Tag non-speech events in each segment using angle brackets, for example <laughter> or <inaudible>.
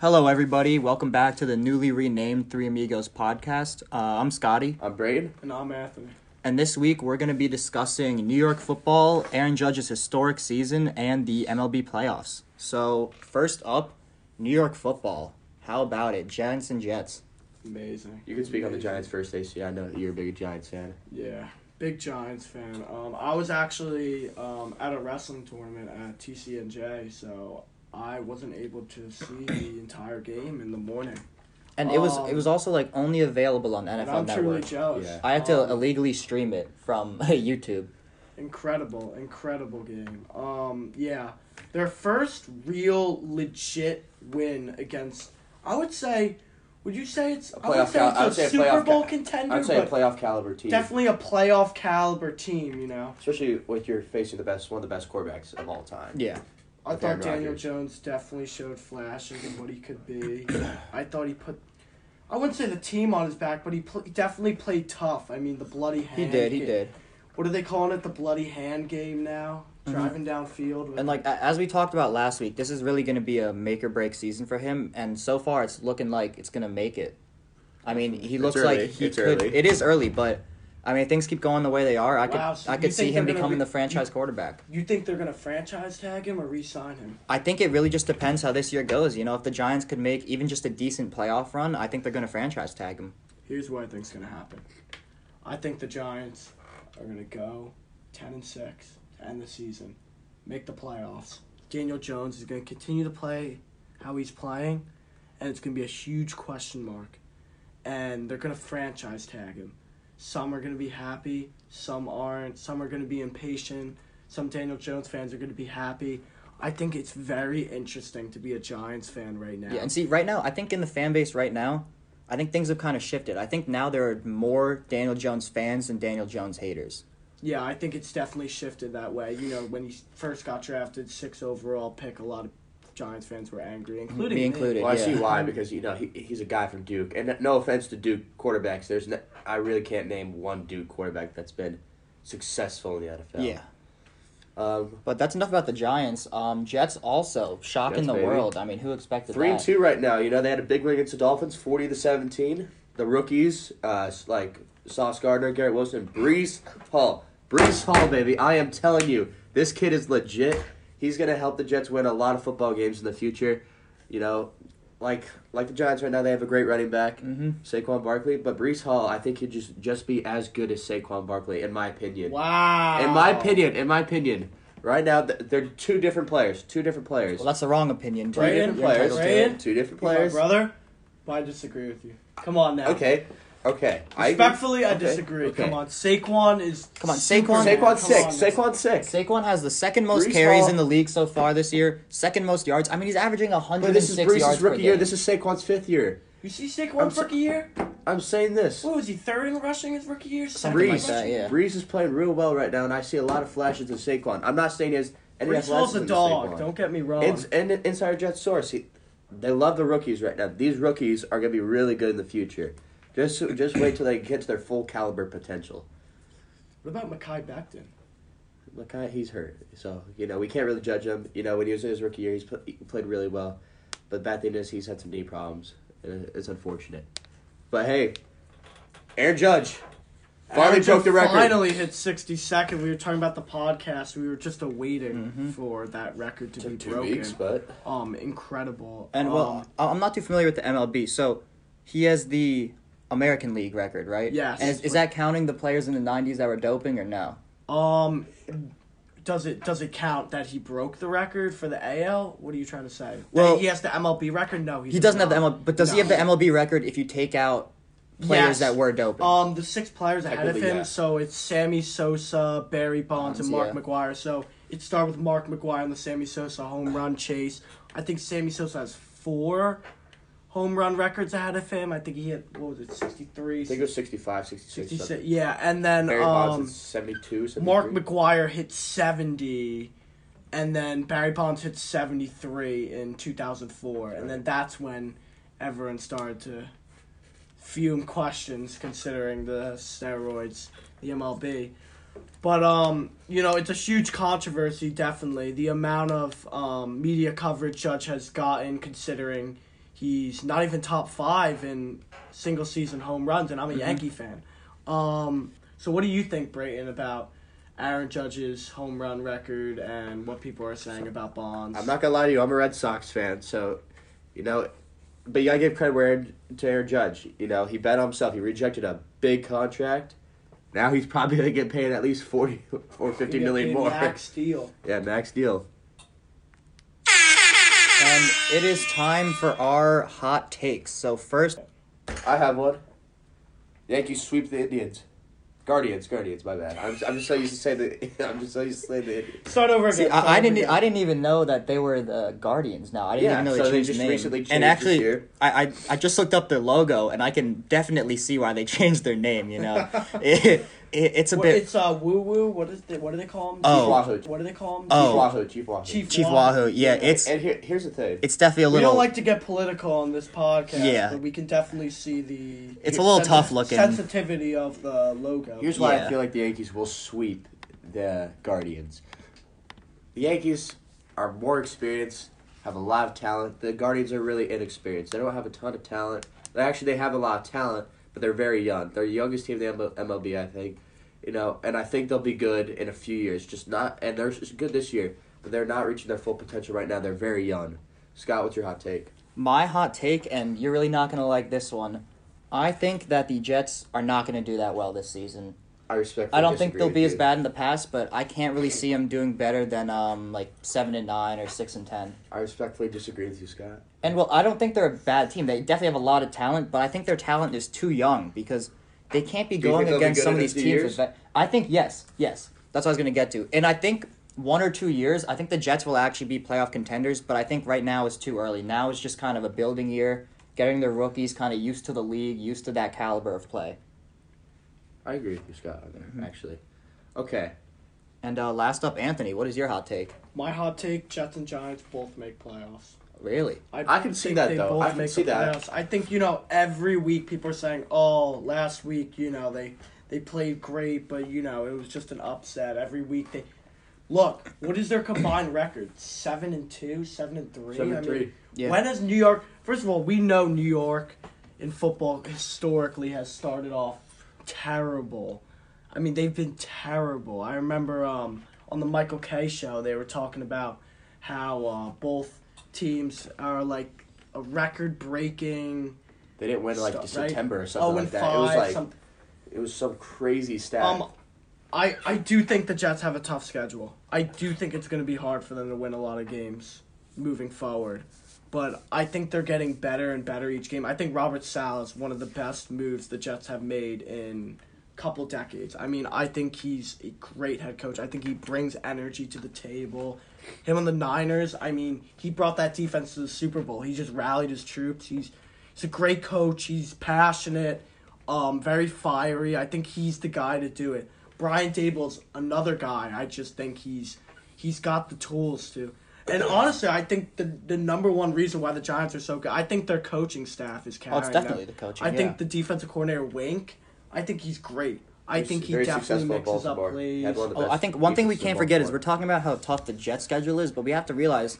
Hello, everybody. Welcome back to the newly renamed Three Amigos podcast. Uh, I'm Scotty, I'm Braid. And I'm Anthony. and this week we're going to be discussing New York football, Aaron Judge's historic season, and the MLB playoffs. So, first up, New York football. How about it? Giants and Jets. Amazing. You can speak on the Giants first, AC. I know that you're a big Giants fan. Yeah. Big Giants fan. Um, I was actually um, at a wrestling tournament at TCNJ, so I wasn't able to see the entire game in the morning. And it was Um, it was also like only available on And NFL I'm truly Network. jealous. Yeah. I had to Um, illegally stream it from <laughs> YouTube. incredible, incredible game. Um, yeah, their first real legit win against. I would say, would you say it's? A I would say cal- it's I a would say a Super playoff Bowl ca- contender, I'd say a playoff caliber team. definitely a playoff caliber team. You know, Especially with you're facing the best, one of the best quarterbacks of all time. Yeah. I thought Aaron Daniel Rodgers. Jones definitely showed flashes of what he could be. <coughs> I thought he put. I wouldn't say the team on his back, but he, pl- he definitely played tough. I mean, the bloody hand. He did, he ga- did. What are they calling it? The bloody hand game now. Mhm. Driving downfield. With And like as we talked about last week, this is really going to be a make or break season for him, and so far it's looking like it's going to make it. I mean, he It's looks early. like he It's could. early. It is early, but I mean, if things keep going the way they are. I could so I could see him becoming re- the franchise quarterback. You think they're gonna franchise tag him or re-sign him? I think it really just depends how this year goes. You know, if the Giants could make even just a decent playoff run, I think they're going to franchise tag him. Here's what I think's gonna happen. I think the Giants are gonna go ten and six to end the season, make the playoffs. Daniel Jones is gonna continue to play how he's playing, and it's gonna be a huge question mark. And they're gonna franchise tag him. Some are gonna be happy, some aren't. Some are gonna be impatient. Some Daniel Jones fans are gonna be happy. I think it's very interesting to be a Giants fan right now. Yeah, and see, right now, I think in the fan base right now, I think things have kind of shifted. I think now there are more Daniel Jones fans than Daniel Jones haters. Yeah, I think it's definitely shifted that way. You know, when he first got drafted, six overall pick, a lot of Giants fans were angry, including Me included. Well, I see why because you know he, he's a guy from Duke, and no offense to Duke quarterbacks, there's no, I really can't name one Duke quarterback that's been successful in the NFL. Yeah. Um, But that's enough about the Giants. Um, Jets also shocking Jets, the baby. world. I mean, who expected three that? and two right now. You know they had a big win against the Dolphins, forty to seventeen. The rookies, uh, like Sauce Gardner, Garrett Wilson, Breece Hall, Breece Hall, baby. I am telling you, this kid is legit. He's gonna help the Jets win a lot of football games in the future. You know, like like the Giants right now, they have a great running back, Mm-hmm. Saquon Barkley. But Breece Hall, I think he'd just just be as good as Saquon Barkley, in my opinion. Wow. In my opinion, in my opinion, right now they're two different players. Two different players. Well, that's the wrong opinion. two different players. to? Two different players. brother, I disagree with you. Come on now. Okay. Okay. Respectfully, I Okay, disagree. okay. Come on, Saquon is. Come on, Superman. Saquon- Saquon Come six. on, Saquon six. Saquon has the second most Breece carries Hall- in the league so far this year, second most yards. I mean, he's averaging But 106 this is yards Breece' per rookie year. This is Saquon's fifth year. You see I'm Saquon's so- rookie year? I'm saying this. What was he third in rushing his rookie year? Second Something in like that, yeah. Breece is playing real well right now, and I see a lot of flashes of Saquon. I'm not saying he has any Breece Hall's a dog. Don't get me wrong. Ins- and Insider Jet source, he, they love the rookies right now. These rookies are going to be really good in the future. Just just wait till they get to their full caliber potential. what about Mekhi Becton? Look, I- he's hurt, so you know we can't really judge him. You know when he was in his rookie year, he's pl- he played really well. But the bad thing is he's had some knee problems. and It's unfortunate. But hey, Aaron Judge finally Aaron broke the record. Finally hit 60 second. We were talking about the podcast. We were just awaiting Mhm. for that record to Took be two broken. weeks, but Um, incredible. And um, well, I'm not too familiar with the MLB, so he has the American League record, right? Yes. And is, is that counting the players in the 90s that were doping or no? um, does it does it count that he broke the record for the AL? What are you trying to say? Well- That he has the MLB record. No, He doesn't have the MLB, but does he have the MLB record if you take out players Yes. that were doping? Um, the six players ahead of him. yeah. So it's Sammy Sosa, Barry Bonds, and Mark yeah. McGuire. So it started with Mark McGwire on the Sammy Sosa home run chase. I think Sammy Sosa has four home run records ahead of him. I think he hit what was it, 63, I think it was 65, 66. 66. Yeah, and then Barry um, Bonds 72, 73. Mark McGwire hit 70, and then Barry Bonds hit 73 in 2004. And then that's when everyone started to fume questions considering the steroids, the MLB. But um, you know, it's a huge controversy. Definitely, the amount of um, media coverage Judge has gotten, considering He's not even top five in single season home runs, and I'm a Mm-hmm. Yankee fan. Um, so what do you think, Brayton, about Aaron Judge's home run record and what people are saying about Bonds? I'm not gonna lie to you. I'm a Red Sox fan, so you know, but you gotta give credit where to Aaron Judge. You know, he bet on himself. He rejected a big contract. Now he's probably gonna get paid at least 40 or 50 He million more. Max Steel. <laughs> Yeah, max deal. And it is time for our hot takes. So first, I have one. Yankees sweep the Indians. Guardians, Guardians. My bad. I'm, I'm just so used to say the. <laughs> I'm just so used to say the Indians. Start over again. see, start I, I over didn't, again. I didn't even know that they were the Guardians. Now I didn't Yeah, even know so they they changed just the name. recently changed and this actually, year. I, I I just looked up their logo, and I can definitely see why they <laughs> changed their name. You know, it, <laughs> it, it's a What- bit. It's uh woo woo. What is they, what do they call him? Oh. Wahoo. What do they call him? Oh. Chief Wahoo, Chief Wahoo. Chief Chief Wahoo. Wahoo, yeah, it's And here, here's the thing. it's definitely a little. We little. don't like to get political on this podcast, Yeah. but we can definitely see the. It's a little sensi- tough looking. Sensitivity of the logo. Here's why Yeah. I feel like the Yankees will sweep the Guardians. The Yankees are more experienced, have a lot of talent. The Guardians are really inexperienced. They don't have a ton of talent. They actually they have a lot of talent, but they're very young. They're the youngest team in the MLB, I think. You know, and I think they'll be good in a few years. Just not, and they're good this year, but they're not reaching their full potential right now. They're very young. Scott, what's your hot take? My hot take, and you're really not gonna like this one. I think that the Jets are not gonna do that well this season. I respect. I don't think they'll be as bad in the past, but I can't really see them doing better than um like seven and nine or six and ten. I respectfully disagree with you, Scott. And well, I don't think they're a bad team. They definitely have a lot of talent, but I think their talent is too young because they can't be Do going they'll be against some of these teams. years? I think yes, yes. That's what I was gonna get to. And I think one or two years, I think the Jets will actually be playoff contenders. But I think right now is too early. Now is just kind of a building year, getting their rookies kind of used to the league, used to that caliber of play. I agree with you, Scott. On Mm-hmm. actually. Okay. And uh, last up, Anthony, what is your hot take? My hot take: Jets and Giants both make playoffs. Really? I I can see that, though. I can see that. playoffs. I think you know every week people are saying, "Oh, last week you know they they played great, but you know it was just an upset." Every week they look. What is their combined <clears throat> record? Seven and two, seven and three. Seven I and mean, three. Yeah. When has New York? First of all, we know New York in football historically has started off terrible. I mean, they've been terrible. I remember um, on the Michael Kay show they were talking about how uh, both teams are like a record-breaking. They didn't win like Stuff, right? September or something Oh, like that. it was like some, it was some crazy stat. um, I I do think the Jets have a tough schedule. I do think it's going to be hard for them to win a lot of games moving forward. But I think they're getting better and better each game. I think Robert Saleh is one of the best moves the Jets have made in a couple decades. I mean, I think he's a great head coach. I think he brings energy to the table. Him on the Niners, I mean, he brought that defense to the Super Bowl. He just rallied his troops. He's he's a great coach. He's passionate, um, very fiery. I think he's the guy to do it. Brian Daboll's another guy. I just think he's he's got the tools to. And honestly, I think the the number one reason why the Giants are so good, I think their coaching staff is Oh, carrying. it's them. definitely the coaching. I yeah. think the defensive coordinator Wink, I think he's great. I He's think he definitely mixes up plays. Had one of the Oh, I think one thing we can't forget is we're talking about how tough the Jet schedule is, but we have to realize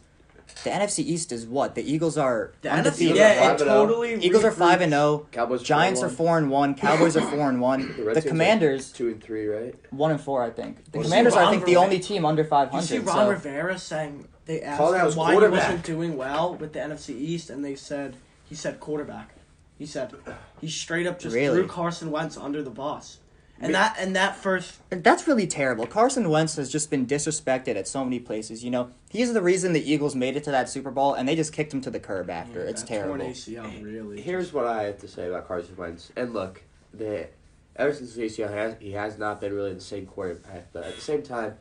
the NFC East is what the Eagles are The undefeated. Eagles are yeah, it five and oh. totally. Eagles are five and oh. zero. Cowboys Giants are four and one. Cowboys are four and one. <coughs> The The Commanders two and three, right? one and four, I think. The You Commanders are, I Ron think, the only team under five You see. Ron So Rivera saying they asked Call out him why he wasn't doing well with the NFC East, and they said he said quarterback. He said he straight up just Really? threw Carson Wentz under the bus, and that and that first that's really terrible. Carson Wentz has just been disrespected at so many places. You know, he's the reason the Eagles made it to that Super Bowl, and they just kicked him to the curb after. it's terrible. ACL, really. Here's what I have to say about Carson Wentz. And look, the ever since the ACL, he has, he has not been really the same quarterback. But at the same time,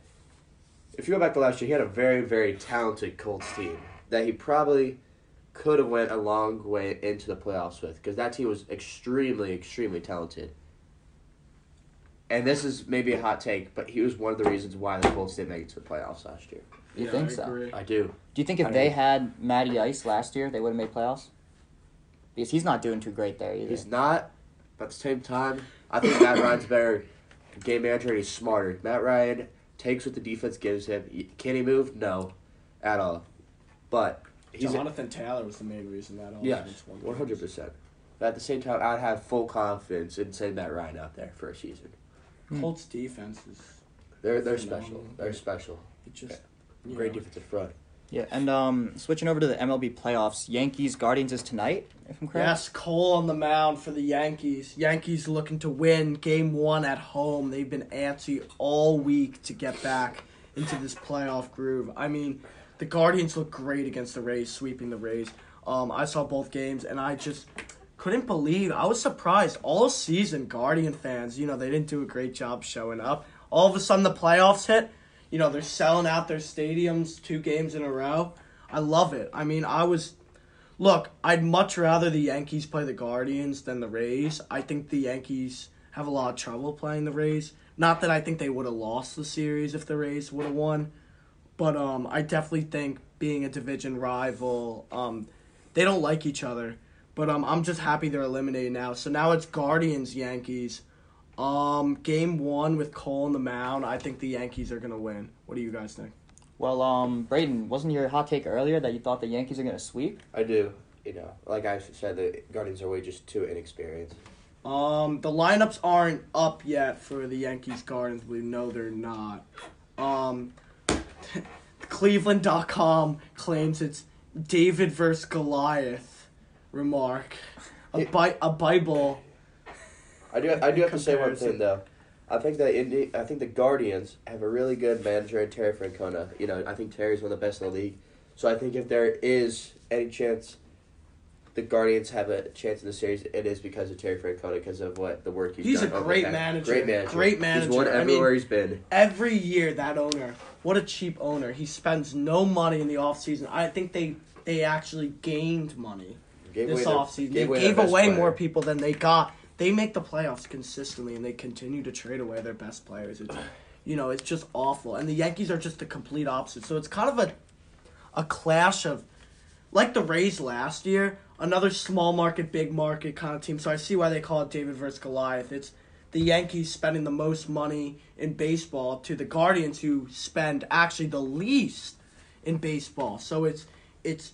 if you go back to last year, he had a very, very talented Colts team that he probably could have went a long way into the playoffs with because that team was extremely, extremely talented. And this is maybe a hot take, but he was one of the reasons why the Colts didn't make it to the playoffs last year. You Yeah, think I so? agree. I do. Do you think if I they mean- had Matty Ice last year, they would have made playoffs? Because he's not doing too great there either. He's not, but at the same time, I think Matt Ryan's better game manager and he's smarter. Matt Ryan takes what the defense gives him. Can he move? No, at all. But He's a, Jonathan Taylor was the main reason that yeah, offense one hundred percent. But at the same time, I'd have full confidence in sending Matt Ryan out there for a season. Hmm. Colts defense is They're they're Phenomenal. special. They're special. it just you Great know, defensive front. Yeah, and um, switching over to the MLB playoffs, Yankees Guardians is tonight. If I'm correct. Yes, Cole on the mound for the Yankees. Yankees looking to win game one at home. They've been antsy all week to get back into this playoff groove. I mean, the Guardians look great against the Rays, sweeping the Rays. Um, I saw both games, and I just couldn't believe. I was surprised all season. Guardian fans, you know, they didn't do a great job showing up. All of a sudden, the playoffs hit. You know, they're selling out their stadiums two games in a row. I love it. I mean, I was Look, I'd much rather the Yankees play the Guardians than the Rays. I think the Yankees have a lot of trouble playing the Rays. Not that I think they would have lost the series if the Rays would have won, but um, I definitely think being a division rival, um, they don't like each other. But um, I'm just happy they're eliminated now. So now it's Guardians Yankees. Um, game one with Cole on the mound. I think the Yankees are gonna win. What do you guys think? Well, um, Braden, wasn't your hot take earlier that you thought the Yankees are gonna sweep? I do. You know, like I said, the Guardians are way just too inexperienced. Um, the lineups aren't up yet for the Yankees Guardians. We know they're not. Um, <laughs> Cleveland.com claims it's David versus Goliath. Remark. A, bi- a Bible. I do. I do have to say one thing though. I think that Indi- I think the Guardians have a really good manager in Terry Francona. You know, I think Terry's one of the best in the league. So I think if there is any chance the Guardians have a chance in the series, it is because of Terry Francona, because of what the work he's, He's done. a great manager. Great manager. Great manager. He's won I mean- everywhere he's been. Every year, that owner, what a cheap owner. He spends no money in the offseason. I think they, they actually gained money. Gave this offseason. They gave away gave away more people than they got. They make the playoffs consistently, and they continue to trade away their best players. It's, you know, it's just awful. And the Yankees are just the complete opposite. So it's kind of a, a clash of, like the Rays last year, another small market, big market kind of team. So I see why they call it David versus Goliath. It's the Yankees spending the most money in baseball to the Guardians who spend actually the least in baseball. So it's it's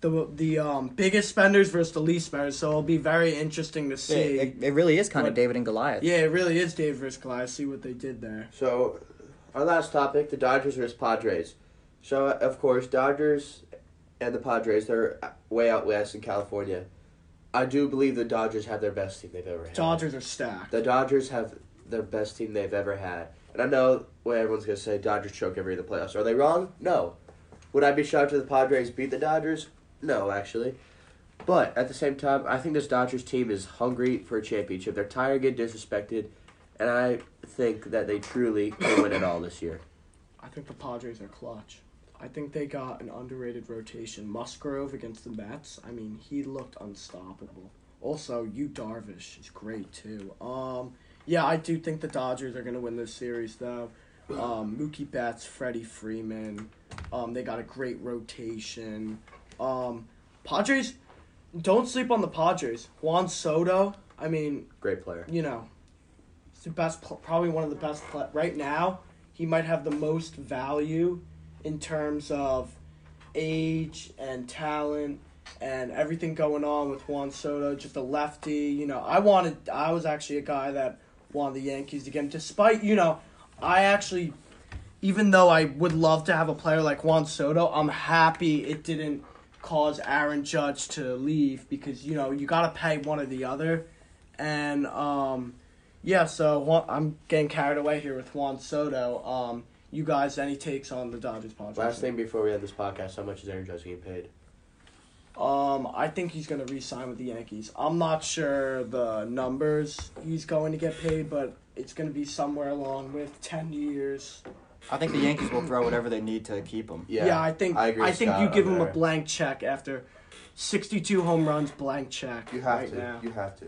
the the um, biggest spenders versus the least spenders. So it'll be very interesting to see. It, it, it really is kind of David and Goliath. yeah, it really is David versus Goliath. See what they did there. So, our last topic: the Dodgers versus Padres. So, of course, Dodgers and the Padres they're way out west in California. I do believe the Dodgers have their best team they've ever had. Dodgers are stacked. The Dodgers have their best team they've ever had. And I know what everyone's going to say Dodgers choke every year in the playoffs. Are they wrong? No. Would I be shocked if the Padres beat the Dodgers? No, actually. But at the same time, I think this Dodgers team is hungry for a championship. They're tired of getting disrespected. And I think that they truly can win it all this year. I think the Padres are clutch. I think they got an underrated rotation. Musgrove against the Mets. I mean, he looked unstoppable. Also, you Darvish is great too. Um, yeah, I do think the Dodgers are gonna win this series though. Um, Mookie Betts, Freddie Freeman. Um, they got a great rotation. Um, Padres, don't sleep on the Padres. Juan Soto. I mean, Great player. you know, he's the best, probably one of the best pla right now. He might have the most value in terms of age and talent and everything going on with Juan Soto, just a lefty. You know, I wanted, I was actually a guy that wanted the Yankees to get him, despite, you know, I actually, even though I would love to have a player like Juan Soto, I'm happy it didn't cause Aaron Judge to leave because, you know, you got to pay one or the other. And, um, yeah, so I'm getting carried away here with Juan Soto. Um, you guys, any takes on the Dodgers podcast? Last thing before we end this podcast, how much is Aaron Judge getting paid? Um, I think he's gonna re-sign with the Yankees. I'm not sure the numbers he's going to get paid, but it's gonna be somewhere along with ten years. I think the Yankees will throw whatever they need to keep him. Yeah, I think I I, agree with think Scott you give on him a blank check after 62 home runs, blank check. You have right to. now. You have to.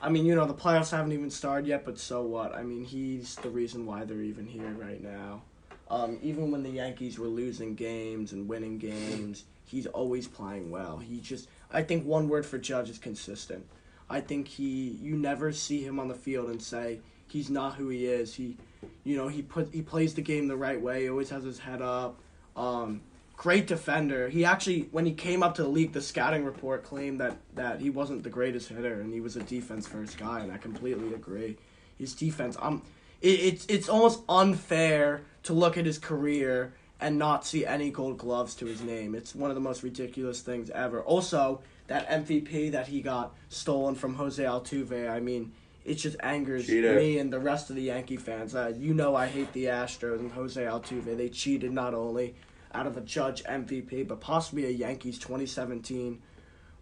I mean, you know, the playoffs haven't even started yet, but so what? I mean, he's the reason why they're even here right now. Um, even when the Yankees were losing games and winning games, he's always playing well. He just, I think one word for Judge is consistent. I think he, you never see him on the field and say he's not who he is. He, you know, he put he plays the game the right way. He always has his head up. Um, great defender. He actually, when he came up to the league, the scouting report claimed that that he wasn't the greatest hitter and he was a defense first guy, and I completely agree. His defense, um, it, it's it's almost unfair to look at his career and not see any Gold Gloves to his name. It's one of the most ridiculous things ever. Also, that MVP that he got stolen from Jose Altuve. I mean. It just angers Cheater. me and the rest of the Yankee fans. Uh, you know I hate the Astros and Jose Altuve. They cheated not only out of a Judge MVP, but possibly a Yankees 2017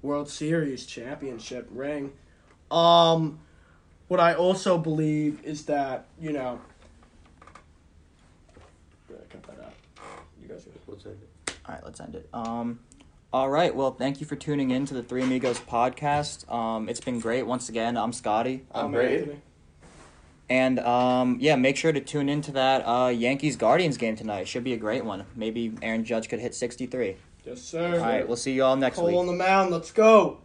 World Series championship ring. Um, what I also believe is that you know. Yeah, cut that out. You guys. Are, What's that? All right, let's end it. Um, all right. Well, thank you for tuning in to the Three Amigos podcast. Um, it's been great once again. I'm Scotty, I'm Braden. Anthony. and um, yeah, make sure to tune into that uh, Yankees Guardians game tonight. Should be a great one. Maybe Aaron Judge could hit 63. Yes, sir. All right, we'll see you all next Cole week. on the mound. Let's go.